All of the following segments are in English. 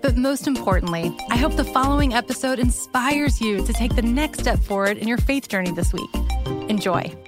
But most importantly, I hope the following episode inspires you to take the next step forward in your faith journey this week. Enjoy.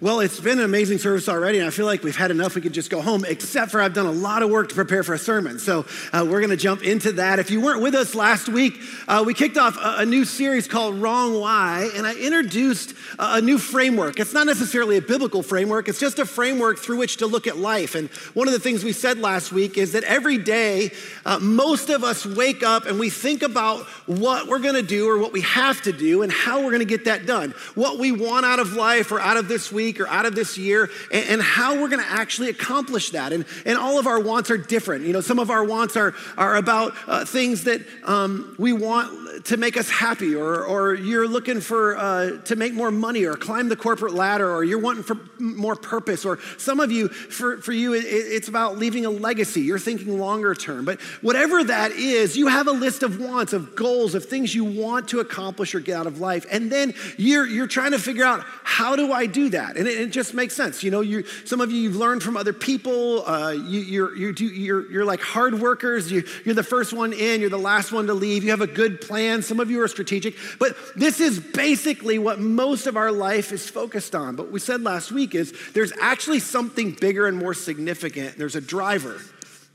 Well, it's been an amazing service already, and I feel like we've had enough. We could just go home, except for I've done a lot of work to prepare for a sermon. So uh, we're going to jump into that. If you weren't with us last week, uh, we kicked off a, a, new series called Wrong Why, and I introduced a, a new framework. It's not necessarily a biblical framework, it's just a framework through which to look at life. And one of the things we said last week is that every day, uh, most of us wake up and we think about what we're going to do or what we have to do and how we're going to get that done, what we want out of life or out of this week week or out of this year and, and how we're going to actually accomplish that. And, and all of our wants are different. You know, some of our wants are, are about uh, things that um, we want to make us happy, or, or you're looking for uh, to make more money, or climb the corporate ladder, or you're wanting for more purpose, or some of you, for, for you, it, it's about leaving a legacy. You're thinking longer term. But whatever that is, you have a list of wants, of goals, of things you want to accomplish or get out of life. And then you're, you're trying to figure out how do I do that? And it, it just makes sense. You know, you, some of you, you've learned from other people. Uh, you, you're, you do, you're, you're like hard workers. You, you're the first one in, you're the last one to leave. You have a good plan. Some of you are strategic. But this is basically what most of our life is focused on. But we said last week is there's actually something bigger and more significant. There's a driver.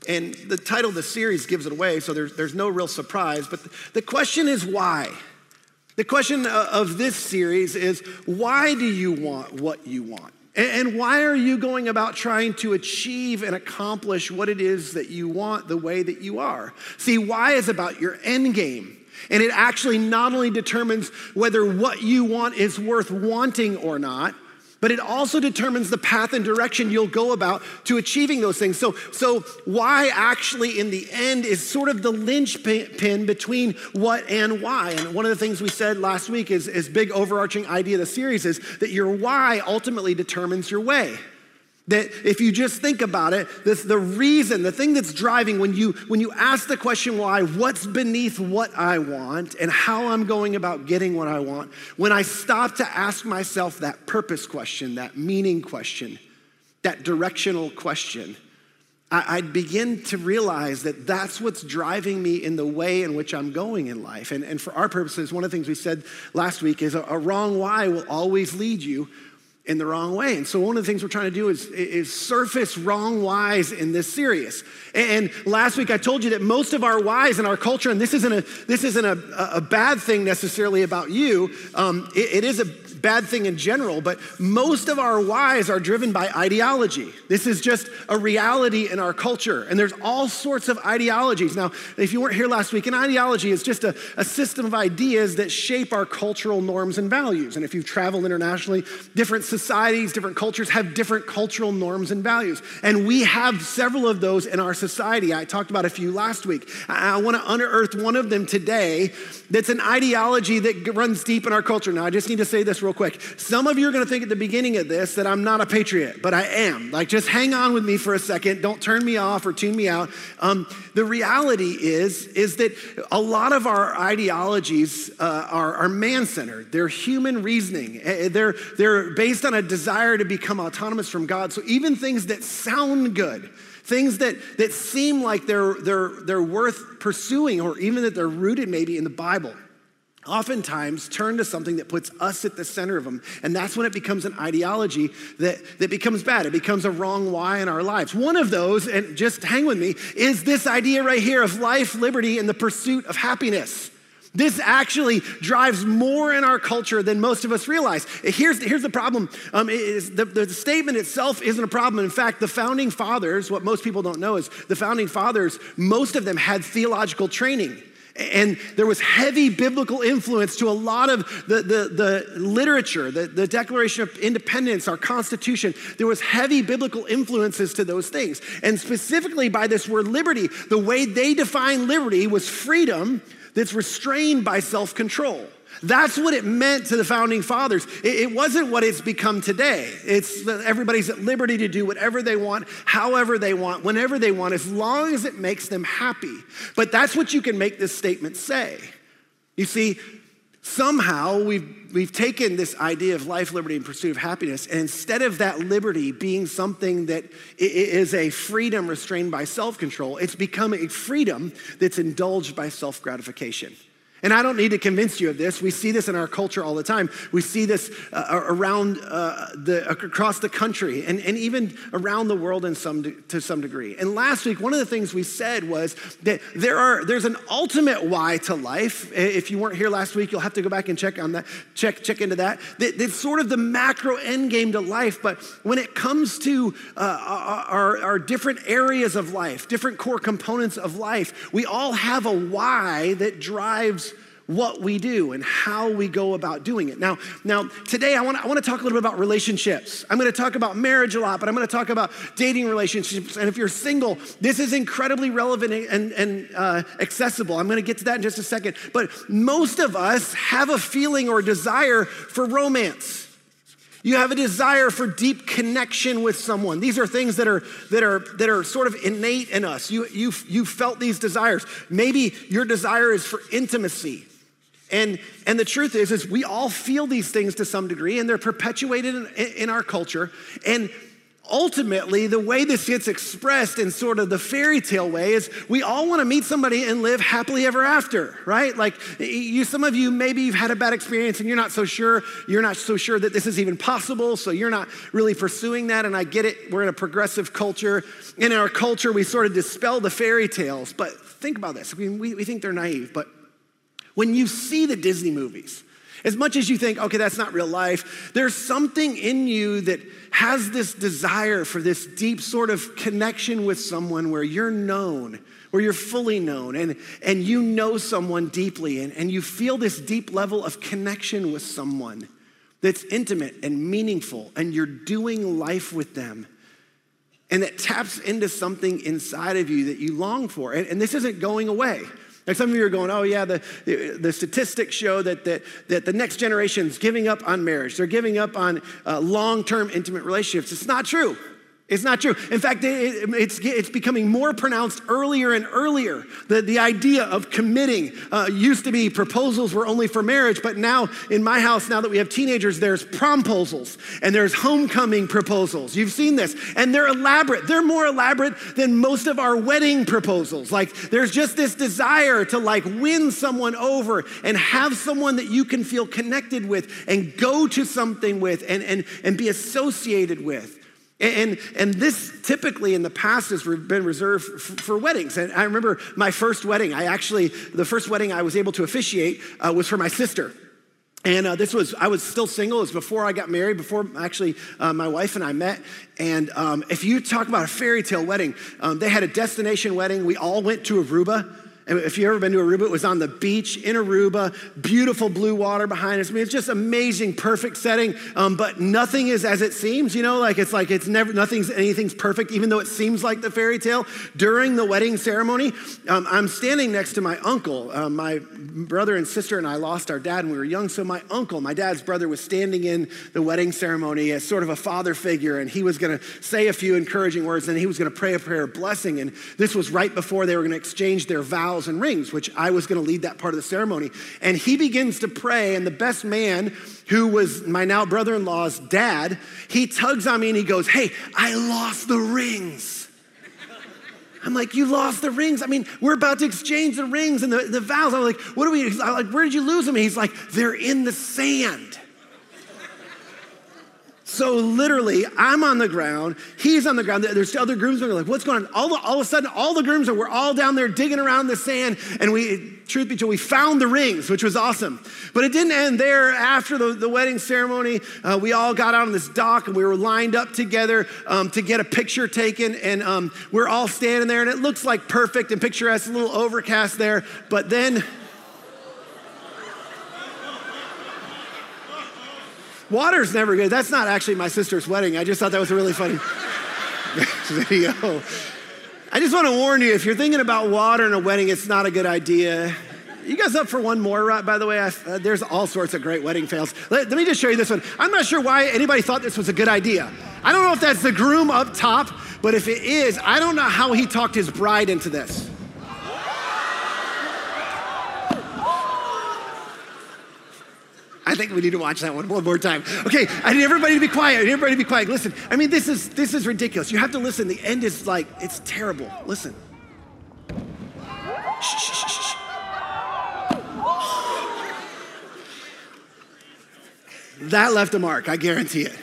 And the title of the series gives it away, so there's, there's no real surprise. But the question is why? The question of this series is why do you want what you want? And why are you going about trying to achieve and accomplish what it is that you want the way that you are? See, why is about your end game. And it actually not only determines whether what you want is worth wanting or not, but it also determines the path and direction you'll go about to achieving those things. So, so why actually in the end is sort of the linchpin between what and why. And one of the things we said last week is, is big overarching idea of the series is that your why ultimately determines your way. That if you just think about it, this, the reason, the thing that's driving when you when you ask the question why, what's beneath what I want and how I'm going about getting what I want, when I stop to ask myself that purpose question, that meaning question, that directional question, I, would begin to realize that that's what's driving me in the way in which I'm going in life. And, and for our purposes, one of the things we said last week is a, a wrong why will always lead you in the wrong way. And so one of the things we're trying to do is, is surface wrong whys in this series. And last week I told you that most of our whys in our culture, and this isn't a, this isn't a, a bad thing necessarily about you, um, it, it is a bad thing in general, but most of our whys are driven by ideology. This is just a reality in our culture. And there's all sorts of ideologies. Now, if you weren't here last week, an ideology is just a, a system of ideas that shape our cultural norms and values. And if you've traveled internationally, different societies, different cultures have different cultural norms and values. And we have several of those in our society. I talked about a few last week. I, I want to unearth one of them today that's an ideology that runs deep in our culture. Now, I just need to say this real quick. Some of you are going to think at the beginning of this that I'm not a patriot, but I am. Like, just hang on with me for a second. Don't turn me off or tune me out. Um, the reality is, is that a lot of our ideologies uh, are, are man centered. They're human reasoning. Eh, eh, they're, they're based on a desire to become autonomous from God. So even things that sound good, things that, that seem like they're, they're, they're worth pursuing, or even that they're rooted maybe in the Bible oftentimes turn to something that puts us at the center of them. And that's when it becomes an ideology that, that becomes bad. It becomes a wrong why in our lives. One of those, and just hang with me, is this idea right here of life, liberty, and the pursuit of happiness. This actually drives more in our culture than most of us realize. Here's, here's the problem um, the, the statement itself isn't a problem. In fact, the founding fathers, what most people don't know is the founding fathers, most of them had theological training. And there was heavy biblical influence to a lot of the, the, the literature, the, the Declaration of Independence, our Constitution. There was heavy biblical influences to those things. And specifically by this word liberty, the way they defined liberty was freedom that's restrained by self control. That's what it meant to the founding fathers. It, wasn't what it's become today. It's everybody's at liberty to do whatever they want, however they want, whenever they want, as long as it makes them happy. But that's what you can make this statement say. You see, somehow we've, we've taken this idea of life, liberty, and pursuit of happiness, and instead of that liberty being something that is a freedom restrained by self control, it's become a freedom that's indulged by self gratification. And I don't need to convince you of this. We see this in our culture all the time. We see this uh, around uh, the, across the country and, and even around the world in some de- to some degree. And last week, one of the things we said was that there are, there's an ultimate why to life. If you weren't here last week, you'll have to go back and check on that, check, check into that. that sort of the macro end game to life. But when it comes to uh, our, our different areas of life, different core components of life, we all have a why that drives what we do and how we go about doing it. Now, now today I want, to talk a little bit about relationships. I'm going to talk about marriage a lot, but I'm going to talk about dating relationships. And if you're single, this is incredibly relevant and, and uh, accessible. I'm going to get to that in just a second. But most of us have a feeling or desire for romance. You have a desire for deep connection with someone. These are things that are, that are, that are sort of innate in us. You, you, you felt these desires. Maybe your desire is for intimacy. And, and the truth is, is we all feel these things to some degree, and they're perpetuated in, in our culture. And ultimately, the way this gets expressed in sort of the fairy tale way is we all want to meet somebody and live happily ever after, right? Like you, some of you, maybe you've had a bad experience and you're not so sure, you're not so sure that this is even possible, so you're not really pursuing that. And I get it, we're in a progressive culture. In our culture, we sort of dispel the fairy tales, but think about this. I mean, we, we think they're naive, but when you see the Disney movies, as much as you think, okay, that's not real life, there's something in you that has this desire for this deep sort of connection with someone where you're known, where you're fully known, and, and you know someone deeply, and, and you feel this deep level of connection with someone that's intimate and meaningful, and you're doing life with them. And that taps into something inside of you that you long for. And, and this isn't going away. Like some of you are going, oh, yeah, the, the, statistics show that, that, that the next generation is giving up on marriage. They're giving up on uh, long term intimate relationships. It's not true. It's not true. In fact, it, it's, it's becoming more pronounced earlier and earlier. The, the idea of committing uh, used to be proposals were only for marriage, but now in my house, now that we have teenagers, there's promposals and there's homecoming proposals. You've seen this. And they're elaborate. They're more elaborate than most of our wedding proposals. Like there's just this desire to like win someone over and have someone that you can feel connected with and go to something with and, and, and be associated with. And, and this typically in the past has been reserved for, weddings. And I remember my first wedding, I actually, the first wedding I was able to officiate uh, was for my sister. And uh, this was, I was still single. It was before I got married, before actually uh, my wife and I met. And um, if you talk about a fairy tale wedding, um, they had a destination wedding. We all went to Aruba. If you've ever been to Aruba, it was on the beach in Aruba, beautiful blue water behind us. I mean, it's just amazing, perfect setting. Um, but nothing is as it seems, you know, like it's like it's never, nothing's, anything's perfect, even though it seems like the fairy tale. During the wedding ceremony, um, I'm standing next to my uncle. Uh, my brother and sister and I lost our dad when we were young. So my uncle, my dad's brother, was standing in the wedding ceremony as sort of a father figure. And he was going to say a few encouraging words and he was going to pray a prayer of blessing. And this was right before they were going to exchange their vows and rings, which I was going to lead that part of the ceremony. And he begins to pray, and the best man, who was my now brother in law's dad, he tugs on me and he goes, Hey, I lost the rings. I'm like, you lost the rings. I mean, we're about to exchange the rings and the, the vows. I'm like, what do we, I'm like, where did you lose them? he's like, they're in the sand. So literally, I'm on the ground, he's on the ground. There's other groomsmen like, what's going on? All, the, all of a sudden, all the groomsmen were all down there digging around the sand, and we, truth be told, we found the rings, which was awesome. But it didn't end there. After the, the wedding ceremony, uh, we all got out on this dock and we were lined up together um, to get a picture taken, and um, we're all standing there, and it looks like perfect and picturesque, a little overcast there. But then Water's never good. That's not actually my sister's wedding. I just thought that was a really funny video. I just want to warn you if you're thinking about water in a wedding, it's not a good idea. You guys up for one more, right? by the way? I, uh, there's all sorts of great wedding fails. Let, let me just show you this one. I'm not sure why anybody thought this was a good idea. I don't know if that's the groom up top, but if it is, I don't know how he talked his bride into this. I think we need to watch that one one more time. Okay, I need everybody to be quiet. I need everybody to be quiet. Listen, I mean, this is this is ridiculous. You have to listen. The end is like it's terrible. Listen. Shh, shh, shh, that left a mark. I guarantee it.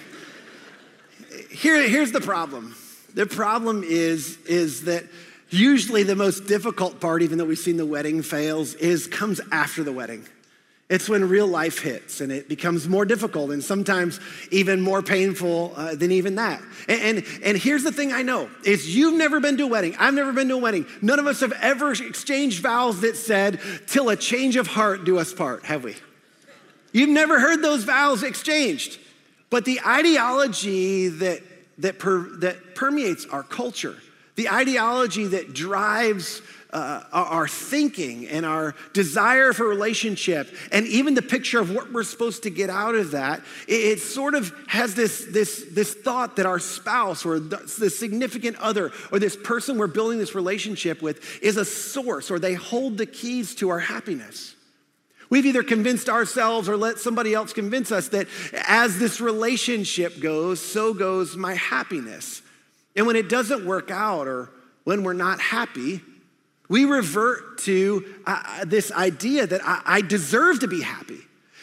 Here, here's the problem. The problem is is that usually the most difficult part, even though we've seen the wedding fails, is comes after the wedding. It's when real life hits and it becomes more difficult and sometimes even more painful uh, than even that. And, and, and here's the thing I know is you've never been to a wedding. I've never been to a wedding. None of us have ever exchanged vows that said, till a change of heart do us part, have we? You've never heard those vows exchanged. But the ideology that, that, per, that permeates our culture, the ideology that drives uh, our thinking and our desire for relationship and even the picture of what we're supposed to get out of that it, it sort of has this, this, this thought that our spouse or the, the significant other or this person we're building this relationship with is a source or they hold the keys to our happiness We've either convinced ourselves or let somebody else convince us that as this relationship goes, so goes my happiness. And when it doesn't work out or when we're not happy, we revert to uh, uh, this idea that I, I deserve to be happy.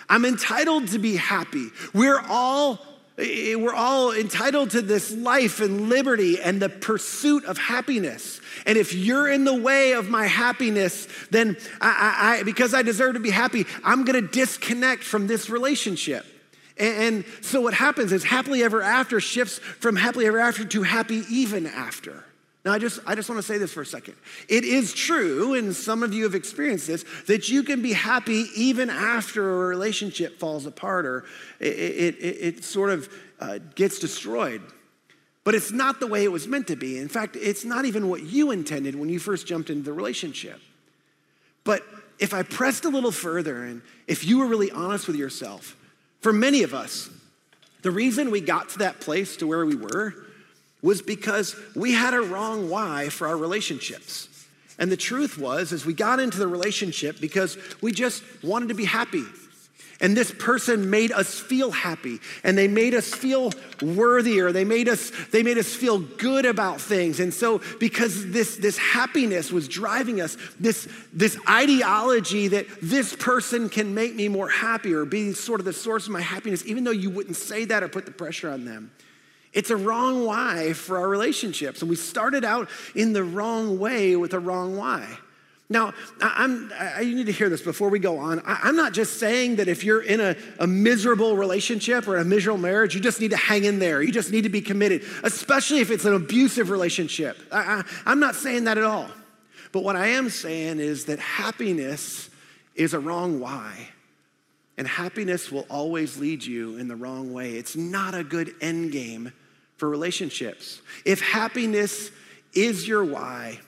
I'm entitled to be happy. We're all we're all entitled to this life and liberty and the pursuit of happiness. And if you're in the way of my happiness, then I, I, because I deserve to be happy, I'm gonna disconnect from this relationship. And, and so what happens is happily ever after shifts from happily ever after to happy even after. Now, I just, I just want to say this for a second. It is true, and some of you have experienced this, that you can be happy even after a relationship falls apart or it, it, it, sort of uh, gets destroyed. But it's not the way it was meant to be. In fact, it's not even what you intended when you first jumped into the relationship. But if I pressed a little further and if you were really honest with yourself, for many of us, the reason we got to that place to where we were was because we had a wrong why for our relationships. And the truth was, is we got into the relationship because we just wanted to be happy. And this person made us feel happy and they made us feel worthier. They made us, they made us feel good about things. And so because this, this happiness was driving us, this, this ideology that this person can make me more happy or be sort of the source of my happiness, even though you wouldn't say that or put the pressure on them. It's a wrong why for our relationships. And we started out in the wrong way with a wrong why. Now, I'm, I, you need to hear this before we go on. I, am not just saying that if you're in a, a miserable relationship or a miserable marriage, you just need to hang in there. You just need to be committed, especially if it's an abusive relationship. I, I, I'm not saying that at all. But what I am saying is that happiness is a wrong why. And happiness will always lead you in the wrong way. It's not a good end game for relationships. If happiness is your why,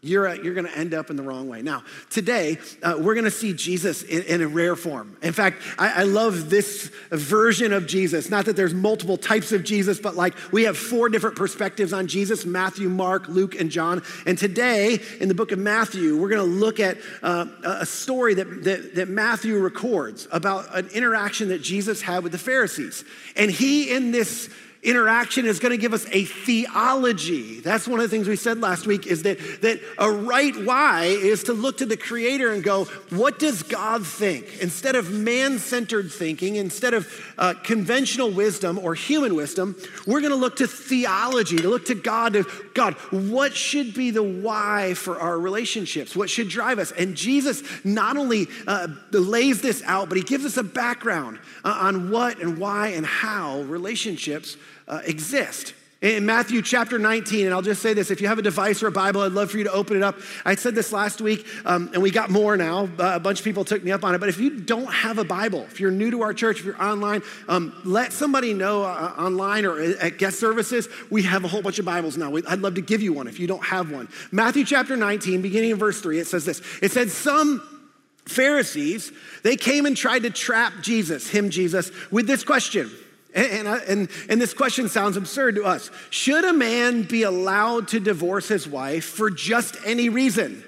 you're, you're going to end up in the wrong way. Now, today, uh, we're going to see Jesus in, in, a rare form. In fact, I, I, love this version of Jesus. Not that there's multiple types of Jesus, but like we have four different perspectives on Jesus Matthew, Mark, Luke, and John. And today, in the book of Matthew, we're going to look at uh, a story that, that, that Matthew records about an interaction that Jesus had with the Pharisees. And he, in this interaction is going to give us a theology. That's one of the things we said last week is that, that a right why is to look to the creator and go, what does God think? Instead of man-centered thinking, instead of uh, conventional wisdom or human wisdom, we're going to look to theology, to look to God, to God, what should be the why for our relationships? What should drive us? And Jesus not only uh, lays this out, but he gives us a background uh, on what and why and how relationships uh, exist. In Matthew chapter 19, and I'll just say this if you have a device or a Bible, I'd love for you to open it up. I said this last week, um, and we got more now. Uh, a bunch of people took me up on it. But if you don't have a Bible, if you're new to our church, if you're online, um, let somebody know uh, online or at guest services. We have a whole bunch of Bibles now. I'd love to give you one if you don't have one. Matthew chapter 19, beginning in verse 3, it says this It said, Some Pharisees, they came and tried to trap Jesus, him, Jesus, with this question. And, and, and, this question sounds absurd to us. Should a man be allowed to divorce his wife for just any reason?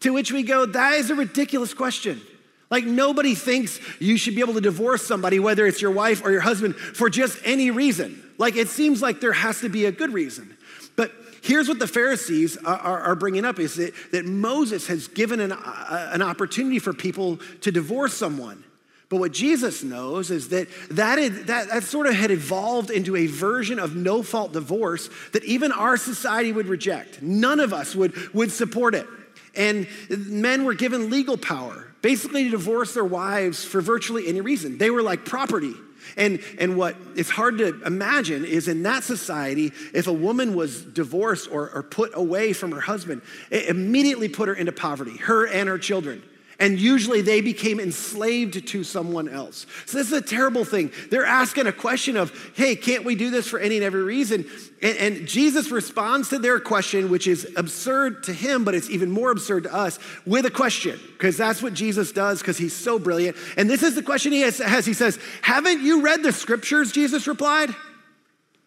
To which we go, that is a ridiculous question. Like, nobody thinks you should be able to divorce somebody, whether it's your wife or your husband, for just any reason. Like, it seems like there has to be a good reason. But here's what the Pharisees are, bringing up is that, that Moses has given an, an opportunity for people to divorce someone. But what Jesus knows is that that, that that sort of had evolved into a version of no fault divorce that even our society would reject. None of us would, would support it. And men were given legal power, basically to divorce their wives for virtually any reason. They were like property. And, and what is hard to imagine is in that society, if a woman was divorced or, or put away from her husband, it immediately put her into poverty, her and her children and usually they became enslaved to someone else. So this is a terrible thing. They're asking a question of, hey, can't we do this for any and every reason? And, and Jesus responds to their question, which is absurd to him, but it's even more absurd to us, with a question, because that's what Jesus does, because he's so brilliant. And this is the question he has. He says, haven't you read the scriptures? Jesus replied.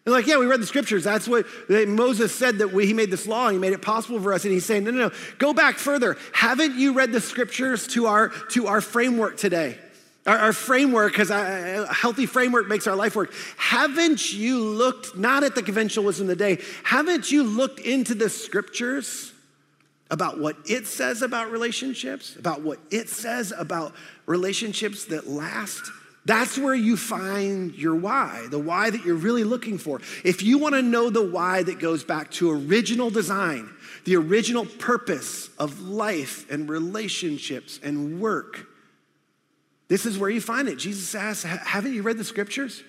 They're like, yeah, we read the scriptures. That's what Moses said that we, he made this law and he made it possible for us. And he's saying, no, no, no, go back further. Haven't you read the scriptures to our, to our framework today? Our, our framework, because a healthy framework makes our life work. Haven't you looked, not at the conventional wisdom of the day, haven't you looked into the scriptures about what it says about relationships, about what it says about relationships that last? That's where you find your why, the why that you're really looking for. If you want to know the why that goes back to original design, the original purpose of life and relationships and work, this is where you find it. Jesus asks, Haven't you read the scriptures?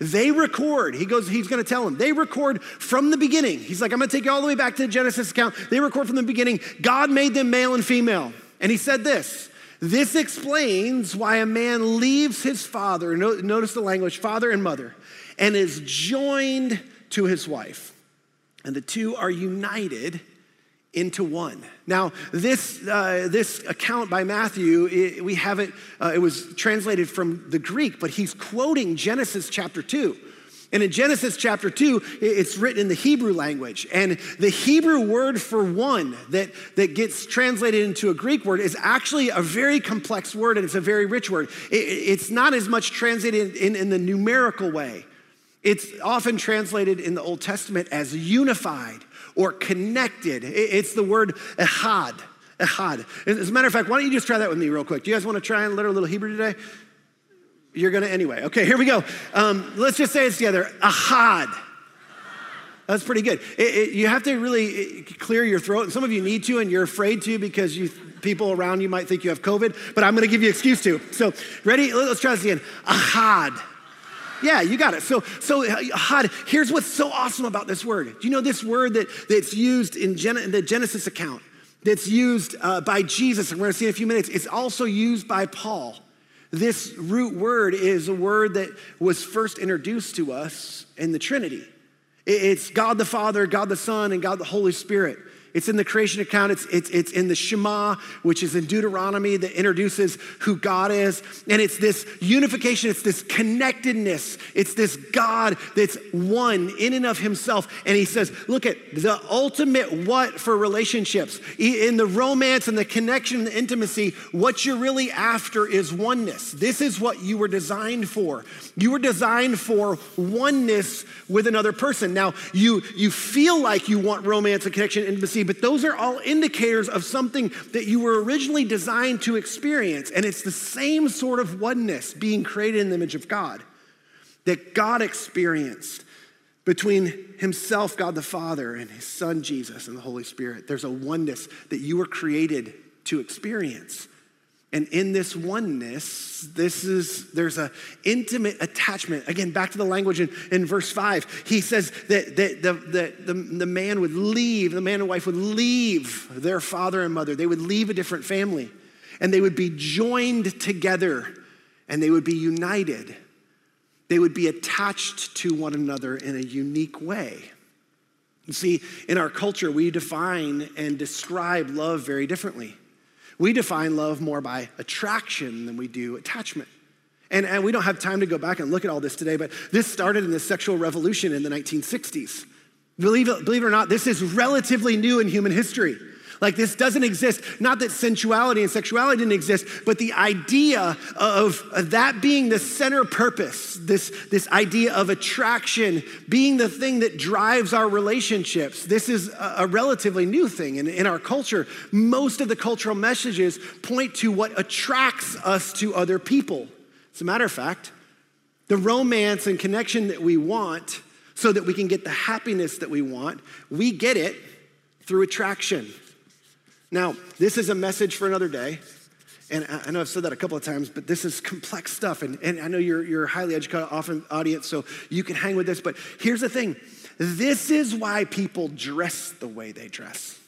They record, he goes, he's gonna tell them, they record from the beginning. He's like, I'm gonna take you all the way back to the Genesis account. They record from the beginning. God made them male and female. And he said this this explains why a man leaves his father, notice the language, father and mother, and is joined to his wife. And the two are united into one. Now, this, uh, this account by Matthew, it, we have it, uh, it was translated from the Greek, but he's quoting Genesis chapter 2. And in Genesis chapter 2, it's written in the Hebrew language. And the Hebrew word for one that, that gets translated into a Greek word is actually a very complex word and it's a very rich word. It, it's not as much translated in, in the numerical way. It's often translated in the Old Testament as unified or connected. It's the word ehad. Ehad. As a matter of fact, why don't you just try that with me real quick? Do you guys want to try and learn a little Hebrew today? You're to anyway. Okay, here we go. Um, let's just say it together. Ahad. That's pretty good. It, it, you have to really clear your throat, and some of you need to, and you're afraid to because you people around you might think you have COVID. But I'm going to give you an excuse to. So, ready? Let's try this again. Ahad. Yeah, you got it. So, so ahad. Here's what's so awesome about this word. Do you know this word that, that's used in, Gen- in the Genesis account? That's used uh, by Jesus, and we're going to see in a few minutes. It's also used by Paul. This root word is a word that was first introduced to us in the Trinity. It's God the Father, God the Son, and God the Holy Spirit. It's in the creation account, it's, it's, it's in the Shema, which is in Deuteronomy that introduces who God is. And it's this unification, it's this connectedness, it's this God that's one in and of himself. And he says, look at the ultimate what for relationships. In the romance and the connection and the intimacy, what you're really after is oneness. This is what you were designed for. You were designed for oneness with another person. Now, you, you feel like you want romance and connection and but those are all indicators of something that you were originally designed to experience. And it's the same sort of oneness being created in the image of God that God experienced between himself, God the Father, and his Son, Jesus, and the Holy Spirit. There's a oneness that you were created to experience. And in this oneness, this is there's a intimate attachment. Again, back to the language in, in verse five. He says that, that the, the, the, the man would leave, the man and wife would leave their father and mother. They would leave a different family, and they would be joined together, and they would be united. They would be attached to one another in a unique way. You see, in our culture, we define and describe love very differently. We define love more by attraction than we do attachment. And, and we don't have time to go back and look at all this today, but this started in the sexual revolution in the 1960s. Believe it, believe it or not, this is relatively new in human history. Like this doesn't exist. Not that sensuality and sexuality didn't exist, but the idea of, that being the center purpose, this, this idea of attraction being the thing that drives our relationships, this is a, a relatively new thing. And in our culture, most of the cultural messages point to what attracts us to other people. As a matter of fact, the romance and connection that we want so that we can get the happiness that we want, we get it through attraction. Now, this is a message for another day. And I know I've said that a couple of times, but this is complex stuff. And, and I know you're, you're a highly educated often audience, so you can hang with this. But here's the thing this is why people dress the way they dress.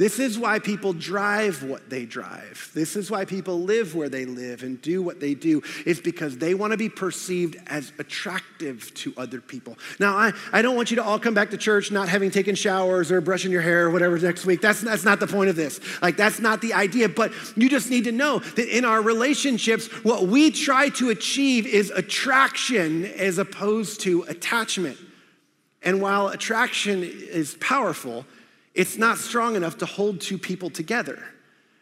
This is why people drive what they drive. This is why people live where they live and do what they do. It's because they want to be perceived as attractive to other people. Now, I, I don't want you to all come back to church not having taken showers or brushing your hair or whatever next week. That's, that's not the point of this. Like, that's not the idea. But you just need to know that in our relationships, what we try to achieve is attraction as opposed to attachment. And while attraction is powerful, it's not strong enough to hold two people together.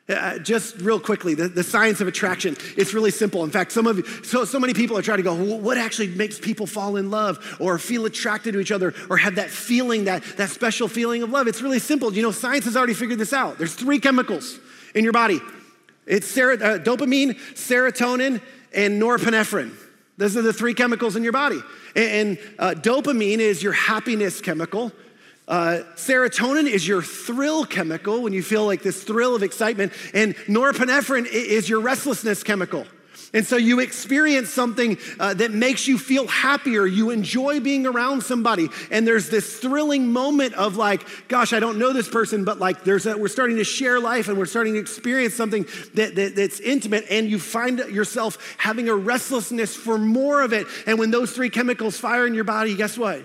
Uh, just real quickly, the, the, science of attraction, it's really simple. In fact, some of you, so, so many people are trying to go, well, what actually makes people fall in love or feel attracted to each other or have that feeling, that, that special feeling of love? It's really simple. You know, science has already figured this out. There's three chemicals in your body. It's ser- uh, dopamine, serotonin, and norepinephrine. Those are the three chemicals in your body. And, and uh, dopamine is your happiness chemical. Uh, serotonin is your thrill chemical when you feel like this thrill of excitement, and norepinephrine is your restlessness chemical. And so you experience something uh, that makes you feel happier. You enjoy being around somebody. And there's this thrilling moment of like, gosh, I don't know this person, but like there's a, we're starting to share life and we're starting to experience something that, that, that's intimate. And you find yourself having a restlessness for more of it. And when those three chemicals fire in your body, guess what?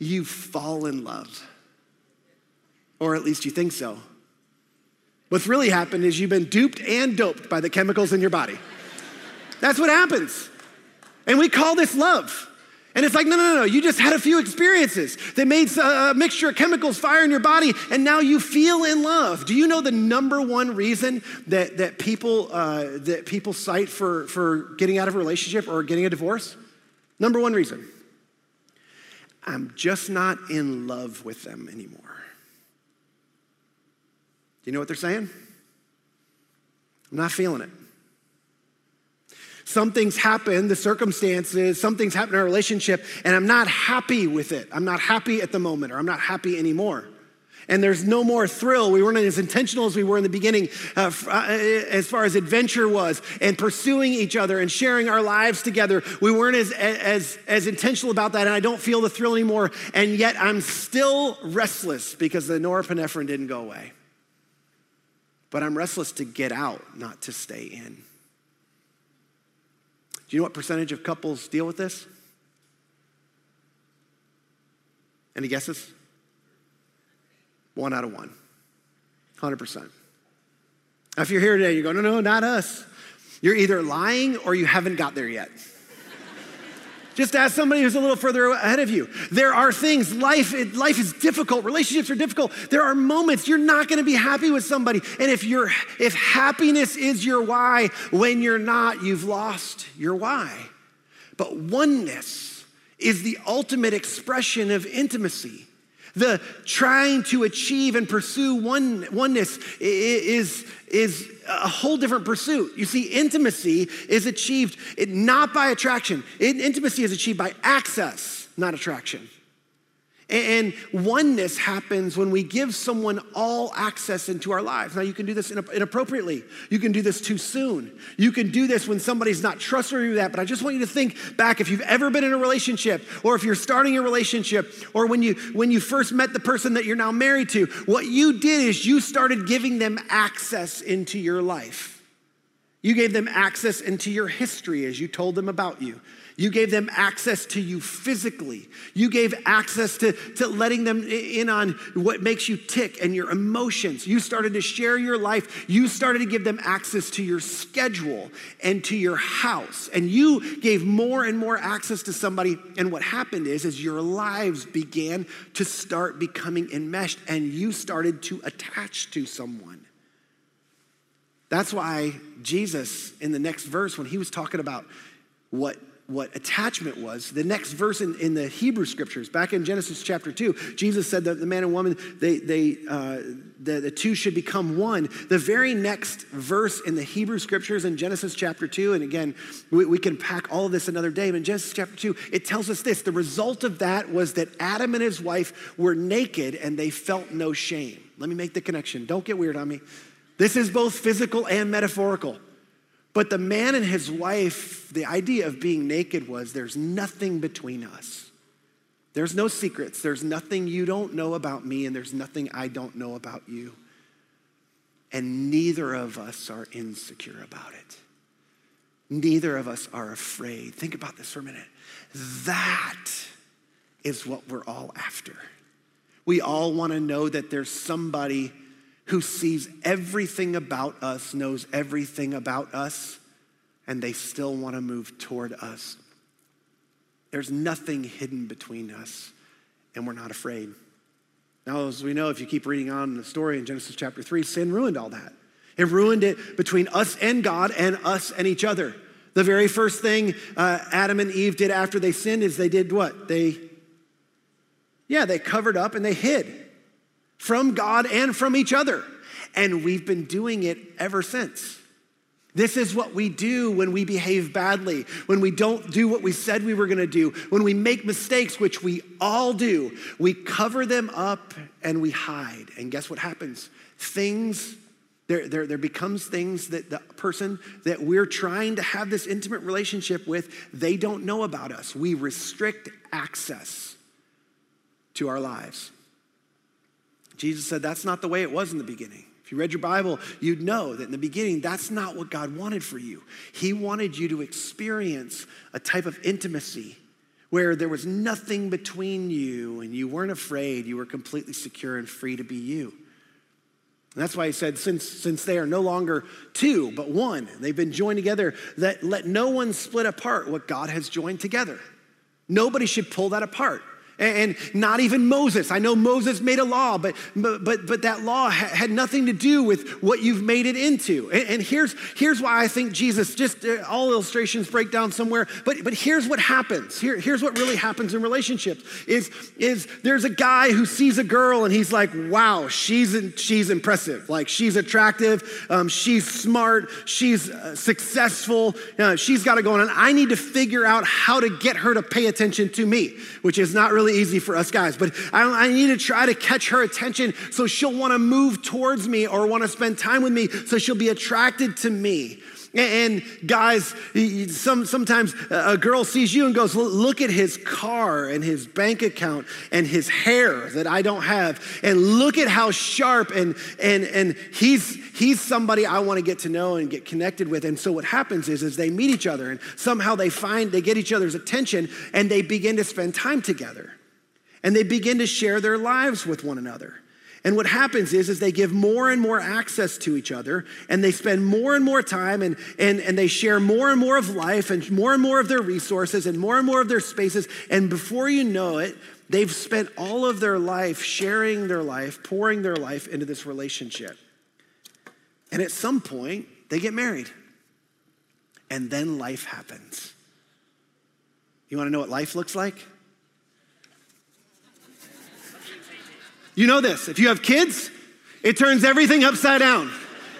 You fall in love. Or at least you think so. What's really happened is you've been duped and doped by the chemicals in your body. That's what happens. And we call this love. And it's like, no, no, no, no, you just had a few experiences that made a mixture of chemicals fire in your body, and now you feel in love. Do you know the number one reason that, that, people, uh, that people cite for, for getting out of a relationship or getting a divorce? Number one reason I'm just not in love with them anymore. Do you know what they're saying? I'm not feeling it. Something's happened, the circumstances, something's happened in our relationship, and I'm not happy with it. I'm not happy at the moment, or I'm not happy anymore and there's no more thrill. We weren't as intentional as we were in the beginning uh, uh, as far as adventure was and pursuing each other and sharing our lives together. We weren't as, as, as intentional about that, and I don't feel the thrill anymore. And yet I'm still restless because the norepinephrine didn't go away. But I'm restless to get out, not to stay in. Do you know what percentage of couples deal with this? Any guesses? One out of one. 100%. Now, if you're here today, you go, no, no, not us. You're either lying or you haven't got there yet. Just ask somebody who's a little further ahead of you. There are things, life, life is difficult, relationships are difficult. There are moments you're not gonna be happy with somebody. And if you're if happiness is your why, when you're not, you've lost your why. But oneness is the ultimate expression of intimacy. The trying to achieve and pursue one, oneness is, is a whole different pursuit. You see, intimacy is achieved not by attraction, intimacy is achieved by access, not attraction. And oneness happens when we give someone all access into our lives. Now, you can do this inappropriately. You can do this too soon. You can do this when somebody's not trustworthy with that. But I just want you to think back if you've ever been in a relationship, or if you're starting a relationship, or when you when you first met the person that you're now married to, what you did is you started giving them access into your life. You gave them access into your history as you told them about you. You gave them access to you physically. You gave access to, to letting them in on what makes you tick and your emotions. You started to share your life. You started to give them access to your schedule and to your house. And you gave more and more access to somebody. And what happened is, is your lives began to start becoming enmeshed and you started to attach to someone. That's why Jesus, in the next verse, when he was talking about what what attachment was. The next verse in, in the Hebrew scriptures, back in Genesis chapter 2, Jesus said that the man and woman, they, they, uh, the, the two should become one. The very next verse in the Hebrew scriptures in Genesis chapter 2, and again, we, we can pack all of this another day, but in Genesis chapter 2, it tells us this the result of that was that Adam and his wife were naked and they felt no shame. Let me make the connection. Don't get weird on me. This is both physical and metaphorical. But the man and his wife, the idea of being naked was there's nothing between us. There's no secrets. There's nothing you don't know about me, and there's nothing I don't know about you. And neither of us are insecure about it. Neither of us are afraid. Think about this for a minute. That is what we're all after. We all want to know that there's somebody who sees everything about us, knows everything about us, and they still want to move toward us. There's nothing hidden between us, and we're not afraid. Now, as we know, if you keep reading on the story in Genesis chapter 3, sin ruined all that. It ruined it between us and God and us and each other. The very first thing uh, Adam and Eve did after they sinned is they did what? They, yeah, they covered up and they hid from God and from each other. And we've been doing it ever since. This is what we do when we behave badly, when we don't do what we said we were gonna do, when we make mistakes, which we all do. We cover them up and we hide. And guess what happens? Things, there, there, there becomes things that the person that we're trying to have this intimate relationship with, they don't know about us. We restrict access to our lives. Jesus said that's not the way it was in the beginning. If you read your Bible, you'd know that in the beginning, that's not what God wanted for you. He wanted you to experience a type of intimacy where there was nothing between you and you weren't afraid. You were completely secure and free to be you. And that's why he said, since, since they are no longer two, but one, they've been joined together, that let no one split apart what God has joined together. Nobody should pull that apart and not even Moses. I know Moses made a law, but, but, but that law had nothing to do with what you've made it into. And, here's, here's why I think Jesus, just uh, all illustrations break down somewhere, but, but here's what happens. Here, here's what really happens in relationships is, is there's a guy who sees a girl and he's like, wow, she's, she's impressive. Like she's attractive, um, she's smart, she's uh, successful, uh, she's got it going on. I need to figure out how to get her to pay attention to me, which is not really really easy for us guys, but I, I need to try to catch her attention so she'll want to move towards me or want to spend time with me so she'll be attracted to me. And guys, some, sometimes a girl sees you and goes, Look at his car and his bank account and his hair that I don't have. And look at how sharp and, and, and he's, he's somebody I want to get to know and get connected with. And so what happens is, is they meet each other and somehow they find, they get each other's attention and they begin to spend time together and they begin to share their lives with one another. And what happens is, is they give more and more access to each other, and they spend more and more time, and, and, and they share more and more of life, and more and more of their resources, and more and more of their spaces. And before you know it, they've spent all of their life sharing their life, pouring their life into this relationship. And at some point, they get married. And then life happens. You wanna know what life looks like? You know this. If you have kids, it turns everything upside down.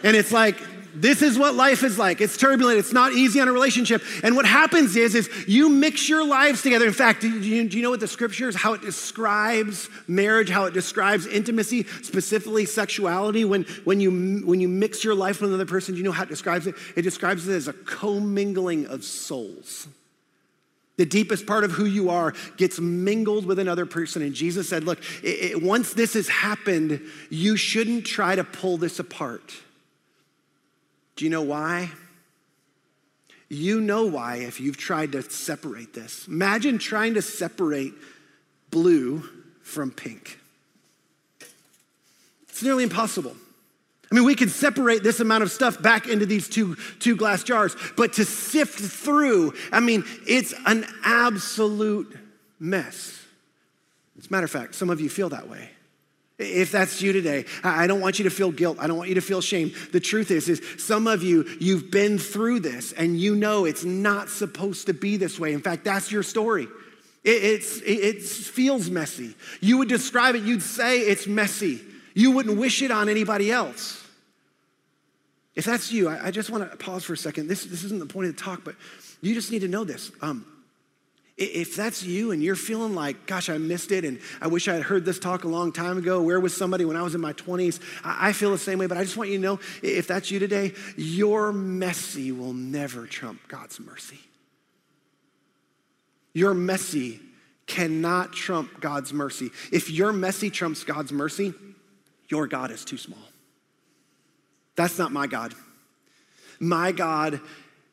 And it's like, this is what life is like. It's turbulent. It's not easy on a relationship. And what happens is, is you mix your lives together. In fact, do you, do you know what the scriptures, how it describes marriage, how it describes intimacy, specifically sexuality? When, when, you, when you mix your life with another person, do you know how it describes it? It describes it as a commingling of souls. The deepest part of who you are gets mingled with another person. And Jesus said, Look, it, it, once this has happened, you shouldn't try to pull this apart. Do you know why? You know why if you've tried to separate this. Imagine trying to separate blue from pink. It's nearly impossible. I mean, we can separate this amount of stuff back into these two, two glass jars, but to sift through, I mean, it's an absolute mess. As a matter of fact, some of you feel that way. If that's you today, I don't want you to feel guilt. I don't want you to feel shame. The truth is, is some of you, you've been through this and you know it's not supposed to be this way. In fact, that's your story. It, it's, it, it feels messy. You would describe it, you'd say it's messy. You wouldn't wish it on anybody else. If that's you, I, I just want to pause for a second. This, this isn't the point of the talk, but you just need to know this. Um, if that's you and you're feeling like, gosh, I missed it, and I wish I had heard this talk a long time ago, where was somebody when I was in my 20s? I feel the same way, but I just want you to know if that's you today, your messy will never trump God's mercy. Your messy cannot trump God's mercy. If your messy trumps God's mercy, your God is too small. That's not my God. My God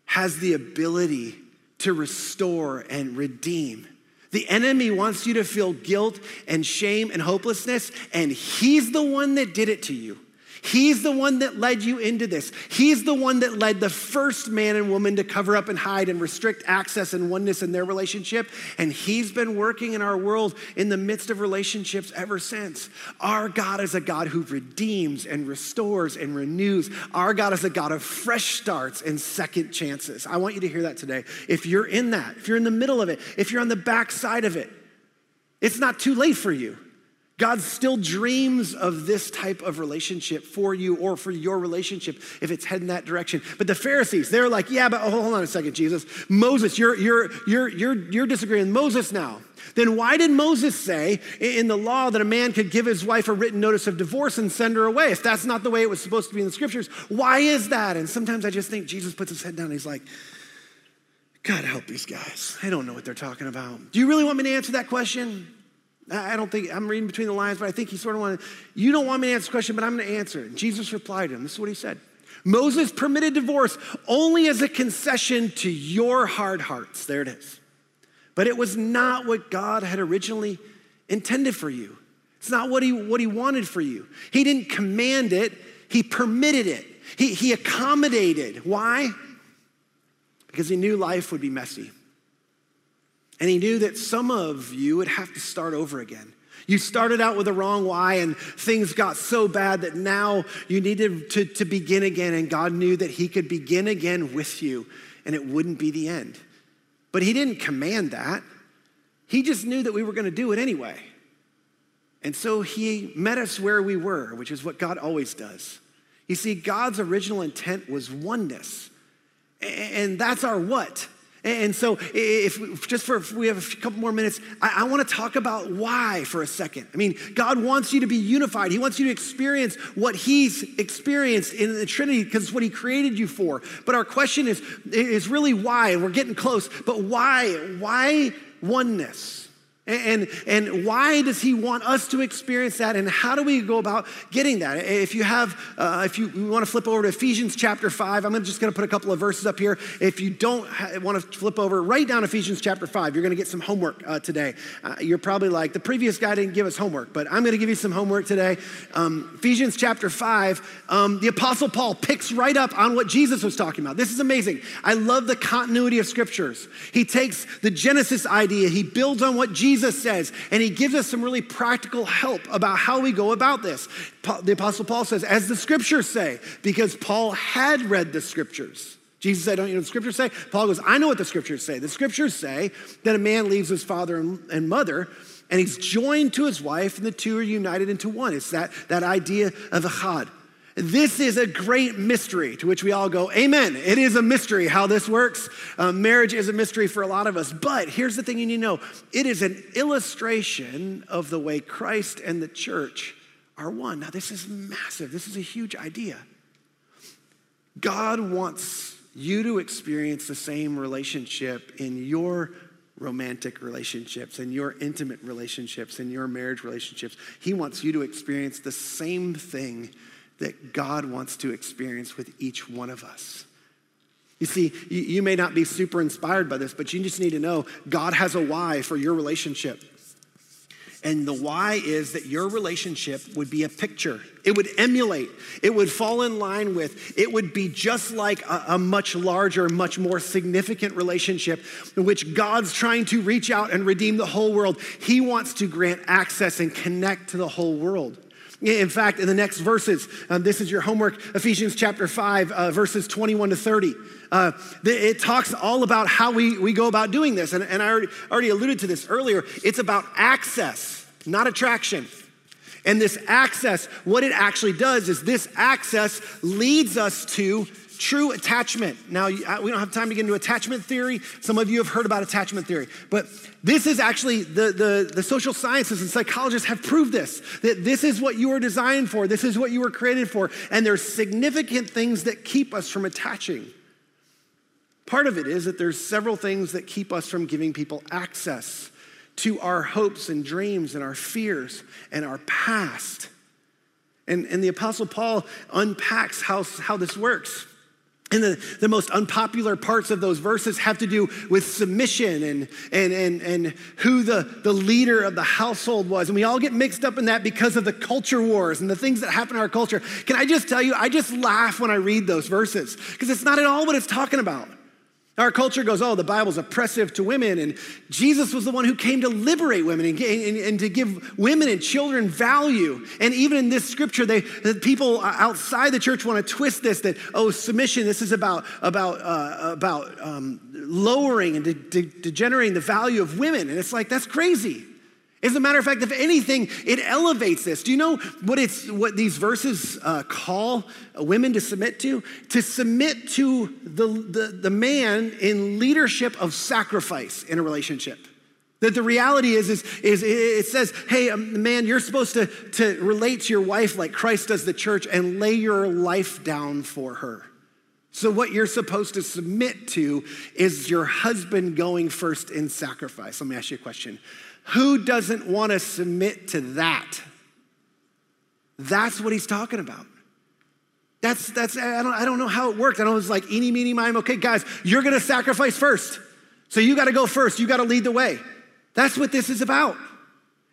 has the ability to restore and redeem. The enemy wants you to feel guilt and shame and hopelessness, and he's the one that did it to you. He's the one that led you into this. He's the one that led the first man and woman to cover up and hide and restrict access and oneness in their relationship. And He's been working in our world in the midst of relationships ever since. Our God is a God who redeems and restores and renews. Our God is a God of fresh starts and second chances. I want you to hear that today. If you're in that, if you're in the middle of it, if you're on the back side of it, it's not too late for you. God still dreams of this type of relationship for you or for your relationship if it's heading that direction. But the Pharisees, they're like, yeah, but oh, hold on a second, Jesus. Moses, you're, you're, you're, you're, you're disagreeing with Moses now. Then why did Moses say in the law that a man could give his wife a written notice of divorce and send her away? If that's not the way it was supposed to be in the scriptures, why is that? And sometimes I just think Jesus puts his head down and he's like, God help these guys. They don't know what they're talking about. Do you really want me to answer that question? I don't think, I'm reading between the lines, but I think he sort of wanted, you don't want me to answer the question, but I'm going to answer it. And Jesus replied to him. This is what he said Moses permitted divorce only as a concession to your hard hearts. There it is. But it was not what God had originally intended for you. It's not what he, what he wanted for you. He didn't command it, he permitted it. He, he accommodated. Why? Because he knew life would be messy. And he knew that some of you would have to start over again. You started out with the wrong why, and things got so bad that now you needed to, to begin again. And God knew that He could begin again with you, and it wouldn't be the end. But He didn't command that, He just knew that we were going to do it anyway. And so He met us where we were, which is what God always does. You see, God's original intent was oneness, and that's our what? And so, if just for if we have a couple more minutes, I, I want to talk about why for a second. I mean, God wants you to be unified. He wants you to experience what He's experienced in the Trinity because it's what He created you for. But our question is, is really why, we're getting close. But why? Why oneness? And, and why does he want us to experience that? And how do we go about getting that? If you have, uh, if you, want to flip over to Ephesians chapter 5, I'm just going to put a couple of verses up here. If you don't want to flip over, write down Ephesians chapter 5. You're going to get some homework uh, today. Uh, you're probably like, the previous guy didn't give us homework, but I'm going to give you some homework today. Um, Ephesians chapter 5, um, the Apostle Paul picks right up on what Jesus was talking about. This is amazing. I love the continuity of scriptures. He takes the Genesis idea, he builds on what Jesus Jesus says, and he gives us some really practical help about how we go about this. The Apostle Paul says, as the scriptures say, because Paul had read the scriptures. Jesus said, Don't you know what the scriptures say? Paul goes, I know what the scriptures say. The scriptures say that a man leaves his father and mother and he's joined to his wife, and the two are united into one. It's that, that idea of echad. This is a great mystery to which we all go, Amen. It is a mystery how this works. Uh, marriage is a mystery for a lot of us. But here's the thing you need to know it is an illustration of the way Christ and the church are one. Now, this is massive, this is a huge idea. God wants you to experience the same relationship in your romantic relationships and your intimate relationships and your marriage relationships. He wants you to experience the same thing that God wants to experience with each one of us. You see, you, you, may not be super inspired by this, but you just need to know God has a why for your relationship. And the why is that your relationship would be a picture. It would emulate, it would fall in line with, it would be just like a, a much larger, much more significant relationship in which God's trying to reach out and redeem the whole world. He wants to grant access and connect to the whole world. In fact, in the next verses, um, this is your homework, Ephesians chapter 5, uh, verses 21 to 30. Uh, it talks all about how we, we go about doing this. And, and I already, already alluded to this earlier. It's about access, not attraction. And this access, what it actually does is this access leads us to true attachment. Now, we don't have time to get into attachment theory. Some of you have heard about attachment theory, but this is actually the, the, the social sciences and psychologists have proved this that this is what you were designed for, this is what you were created for, and there's significant things that keep us from attaching. Part of it is that there's several things that keep us from giving people access to our hopes and dreams and our fears and our past. And, and the Apostle Paul unpacks how, how this works. And the, the most unpopular parts of those verses have to do with submission and, and, and, and who the, the leader of the household was. And we all get mixed up in that because of the culture wars and the things that happen in our culture. Can I just tell you, I just laugh when I read those verses because it's not at all what it's talking about. Our culture goes, oh, the Bible's oppressive to women, and Jesus was the one who came to liberate women and, and, and, to give women and children value. And even in this scripture, they, the people outside the church want to twist this that, oh, submission, this is about, about, uh, about um, lowering and de- de- degenerating the value of women. And it's like, that's crazy. As a matter of fact, if anything, it elevates this. Do you know what it's what these verses uh, call women to submit to? To submit to the, the, the man in leadership of sacrifice in a relationship. That the reality is, is, is it says, hey, um, man, you're supposed to, to relate to your wife like Christ does the church and lay your life down for her. So, what you're supposed to submit to is your husband going first in sacrifice. Let me ask you a question who doesn't want to submit to that? That's what he's talking about. That's, that's, I don't, I don't know how it worked. I don't know, it's like eeny, meeny, mime. Okay, guys, you're going to sacrifice first. So you got to go first. You got to lead the way. That's what this is about.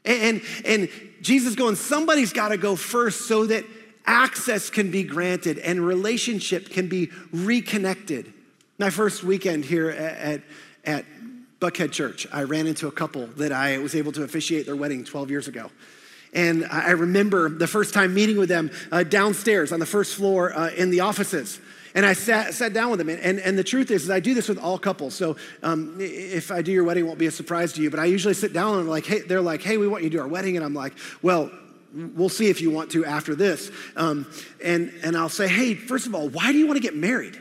And, and, and Jesus going, somebody's got to go first so that access can be granted and relationship can be reconnected. My first weekend here at, at, Buckhead Church, I ran into a couple that I was able to officiate their wedding 12 years ago. And I remember the first time meeting with them uh, downstairs on the first floor uh, in the offices. And I sat, sat down with them. And, and the truth is, is, I do this with all couples. So um, if I do your wedding, won't be a surprise to you. But I usually sit down and like, hey, they're like, hey, we want you to do our wedding. And I'm like, well, we'll see if you want to after this. Um, and, and I'll say, hey, first of all, why do you want to get married?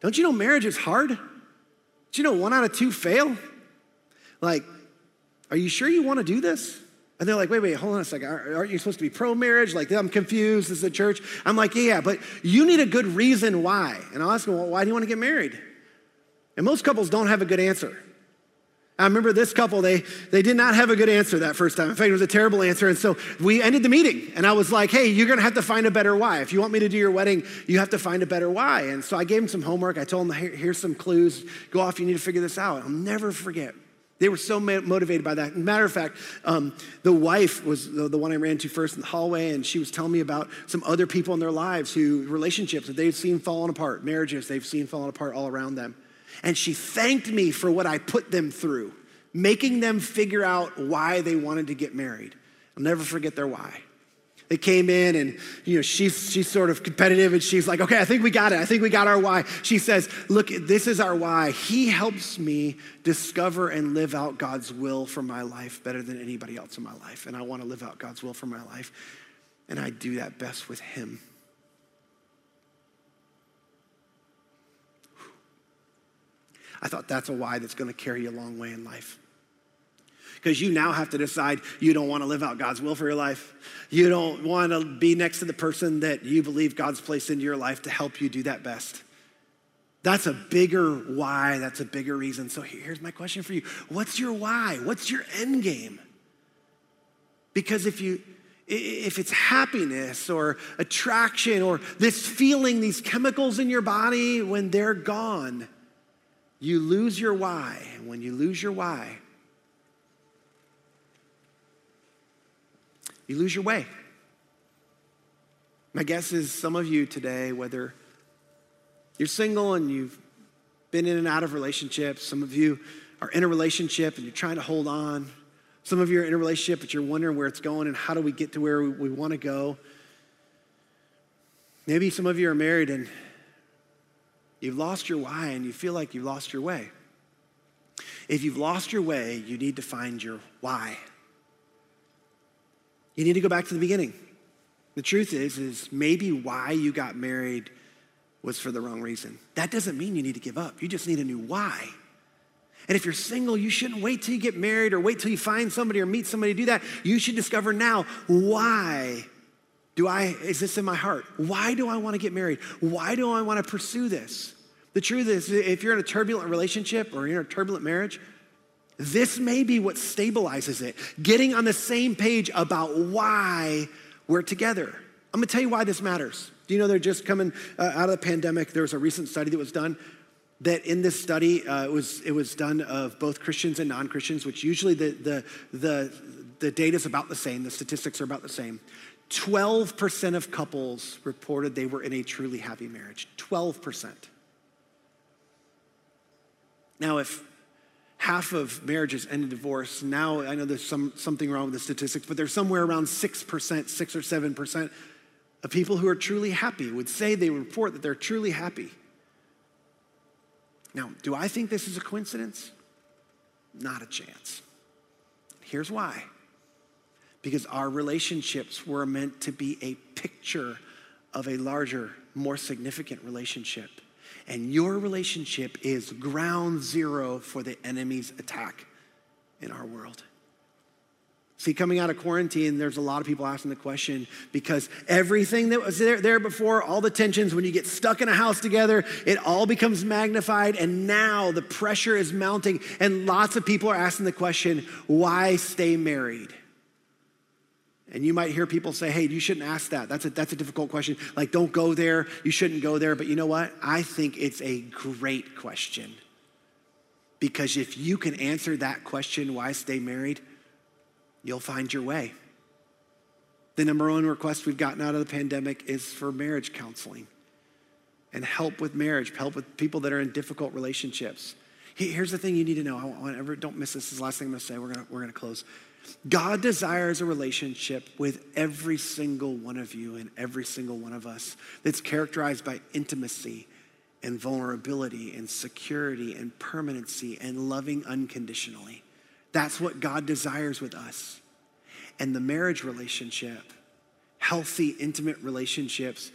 Don't you know marriage is hard? Do you know one out of two fail? Like, are you sure you want to do this? And they're like, wait, wait, hold on a second. Aren't you supposed to be pro marriage? Like, I'm confused. This is a church. I'm like, yeah, but you need a good reason why. And I'll ask them, well, why do you want to get married? And most couples don't have a good answer. I remember this couple, they, they did not have a good answer that first time. In fact, it was a terrible answer. And so we ended the meeting. And I was like, hey, you're going to have to find a better why. If you want me to do your wedding, you have to find a better why. And so I gave them some homework. I told them, Here, here's some clues. Go off, you need to figure this out. I'll never forget. They were so motivated by that. Matter of fact, um, the wife was the, the, one I ran to first in the hallway, and she was telling me about some other people in their lives who relationships that they've seen falling apart, marriages they've seen falling apart all around them. And she thanked me for what I put them through making them figure out why they wanted to get married. I'll never forget their why. They came in and you know she's she's sort of competitive and she's like, "Okay, I think we got it. I think we got our why." She says, "Look, this is our why. He helps me discover and live out God's will for my life better than anybody else in my life, and I want to live out God's will for my life, and I do that best with him." I thought that's a why that's going to carry you a long way in life because you now have to decide you don't want to live out God's will for your life. You don't want to be next to the person that you believe God's placed into your life to help you do that best. That's a bigger why, that's a bigger reason. So here's my question for you What's your why? What's your end game? Because if you if it's happiness or attraction or this feeling, these chemicals in your body, when they're gone, you lose your why. And when you lose your why, you lose your way. My guess is some of you today, whether you're single and you've been in and out of relationships, some of you are in a relationship and you're trying to hold on. Some of you are in a relationship, but you're wondering where it's going and how do we get to where we, we want to go. Maybe some of you are married and you've lost your why and you feel like you've lost your way. If you've lost your way, you need to find your why. You need to go back to the beginning. The truth is, is maybe why you got married was for the wrong reason. That doesn't mean you need to give up. You just need a new why. And if you're single, you shouldn't wait till you get married or wait till you find somebody or meet somebody to do that. You should discover now why do I, is this in my heart? Why do I want to get married? Why do I want to pursue this? The truth is, if you're in a turbulent relationship or you're in a turbulent marriage, this may be what stabilizes it, getting on the same page about why we're together. I'm gonna tell you why this matters. Do you know they're just coming uh, out of the pandemic? There was a recent study that was done that in this study, uh, it, was, it was done of both Christians and non Christians, which usually the, the, the, the data is about the same, the statistics are about the same. 12% of couples reported they were in a truly happy marriage. 12%. Now, if half of marriages end in divorce. Now, I know there's some, something wrong with the statistics, but there's somewhere around 6%, 6 or 7% of people who are truly happy would say they report that they're truly happy. Now, do I think this is a coincidence? Not a chance. Here's why because our relationships were meant to be a picture of a larger, more significant relationship. And your relationship is ground zero for the enemy's attack in our world. See, coming out of quarantine, there's a lot of people asking the question because everything that was there, there, before, all the tensions, when you get stuck in a house together, it all becomes magnified. And now the pressure is mounting. And lots of people are asking the question why stay married? And you might hear people say, hey, you shouldn't ask that. That's a, that's a difficult question. Like, don't go there. You shouldn't go there. But you know what? I think it's a great question. Because if you can answer that question, why stay married, you'll find your way. The number one request we've gotten out of the pandemic is for marriage counseling and help with marriage, help with people that are in difficult relationships. Here's the thing you need to know. I want, don't miss this. This is the last thing I'm going to say. We're going we're going to close. God desires a relationship with every single one of you and every single one of us that's characterized by intimacy and vulnerability and security and permanency and loving unconditionally. That's what God desires with us. And the marriage relationship, healthy, intimate relationships,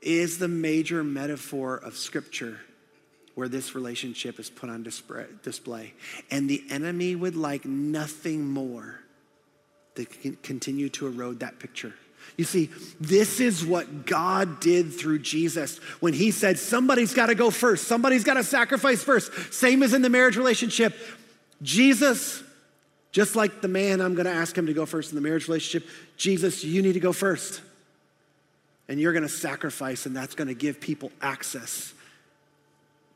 is the major metaphor of Scripture where this relationship is put on display. And the enemy would like nothing more than continue to erode that picture. You see, this is what God did through Jesus when he said, somebody's got to go first, somebody's got to sacrifice first. Same as in the marriage relationship. Jesus, just like the man, I'm going to ask him to go first in the marriage relationship. Jesus, you need to go first. And you're going to sacrifice, and that's going to give people access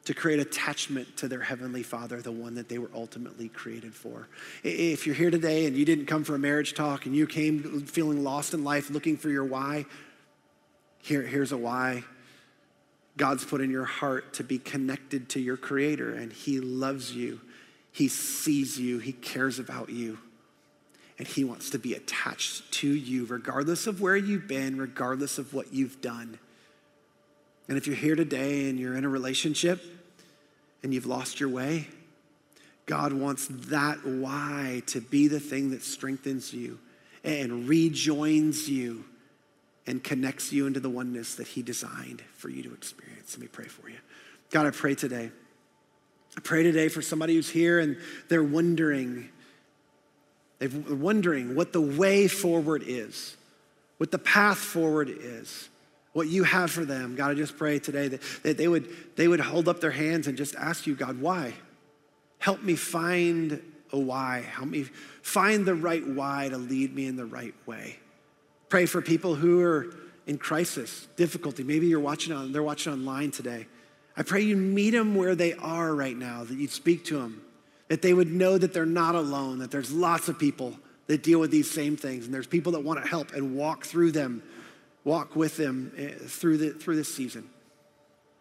to create attachment to their Heavenly Father, the one that they were ultimately created for. If you're here today and you didn't come for a marriage talk and you came feeling lost in life looking for your why, here, here's a why. God's put in your heart to be connected to your Creator, and He loves you. He sees you, He cares about you, and He wants to be attached to you, regardless of where you've been, regardless of what you've done. And if you're here today and you're in a relationship and you've lost your way, God wants that why to be the thing that strengthens you and rejoins you and connects you into the oneness that He designed for you to experience. Let me pray for you. God, I pray today. I pray today for somebody who's here and they're wondering, they're wondering what the way forward is, what the path forward is what you have for them. God, I just pray today that, that they, would, they would hold up their hands and just ask you, God, why? Help me find a why. Help me find the right why to lead me in the right way. Pray for people who are in crisis, difficulty. Maybe you're watching on, they're watching online today. I pray you meet them where they are right now, that you'd speak to them, that they would know that they're not alone, that there's lots of people that deal with these same things, and there's people that want to help and walk through them walk with them eh, through, the, through this season.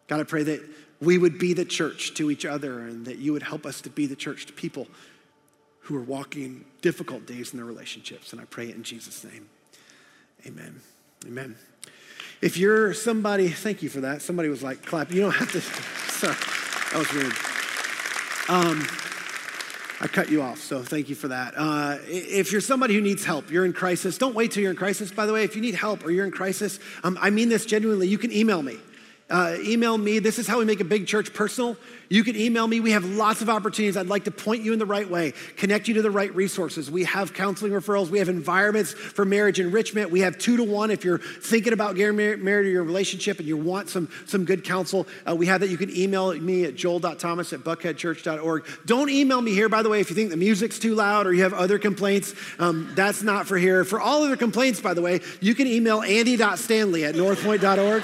God, I pray that we would be the church to each other and that you would help us to be the church to people who are walking difficult days in their relationships. And I pray it in Jesus' name. Amen. Amen. If you're somebody, thank you for that. Somebody was like, clap. You don't have to. Sorry, that was rude. Um, I cut you off, so thank you for that. Uh, if you're somebody who needs help, you're in crisis, don't wait till you're in crisis, by the way. If you need help or you're in crisis, um, I mean this genuinely, you can email me. Uh, email me. This is how we make a big church personal. You can email me. We have lots of opportunities. I'd like to point you in the right way, connect you to the right resources. We have counseling referrals. We have environments for marriage enrichment. We have two to one if you're thinking about getting married or your relationship and you want some, some good counsel. Uh, we have that. You can email me at joel.thomas at buckheadchurch.org. Don't email me here, by the way, if you think the music's too loud or you have other complaints. Um, that's not for here. For all other complaints, by the way, you can email andy.stanley at northpoint.org.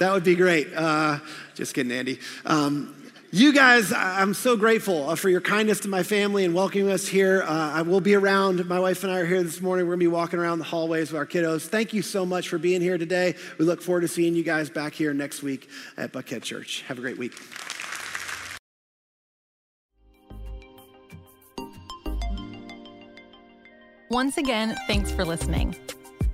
That would be great. Uh, just kidding, Andy. Um, you guys, I'm so grateful uh, for your kindness to my family and welcoming us here. Uh, I will be around. My wife and I are here this morning. We're going to be walking around the hallways with our kiddos. Thank you so much for being here today. We look forward to seeing you guys back here next week at Buckhead Church. Have a great week. Once again, thanks for listening.